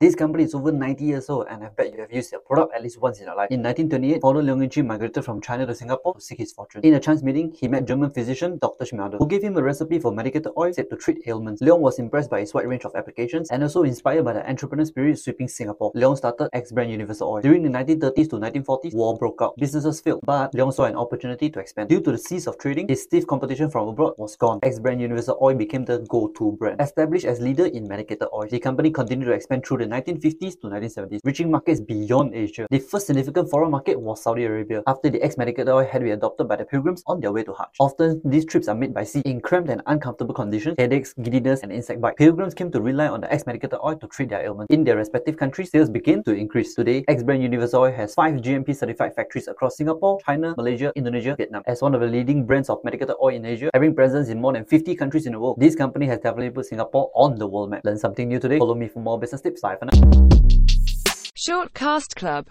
This company is over 90 years old and I bet you have used their product at least once in your life. In 1928, founder Leong Yun migrated from China to Singapore to seek his fortune. In a chance meeting, he met German physician Dr. Schmelder, who gave him a recipe for medicated oil said to treat ailments. Leong was impressed by its wide range of applications and also inspired by the entrepreneur spirit sweeping Singapore. Leong started Axe brand Universal Oil. During the 1930s to 1940s, war broke out. Businesses failed, but Leong saw an opportunity to expand. Due to the cease of trading, his stiff competition from abroad was gone. Axe brand Universal Oil became the go-to brand. Established as leader in medicated oil, the company continued to expand through the 1950s to 1970s, reaching markets beyond Asia. The first significant foreign market was Saudi Arabia, after the Axe-medicated oil had been adopted by the pilgrims on their way to Hajj. Often, these trips are made by sea in cramped and uncomfortable conditions, headaches, giddiness, and insect bite. Pilgrims came to rely on the Axe-medicated oil to treat their ailments. In their respective countries, sales began to increase. Today, Axe-Brand Universal Oil has 5 GMP certified factories across Singapore, China, Malaysia, Indonesia, Vietnam. As one of the leading brands of medicated oil in Asia, having presence in more than 50 countries in the world, this company has definitely put Singapore on the world map. Learn something new today? Follow me for more business tips. Bye for now. Shortcast Club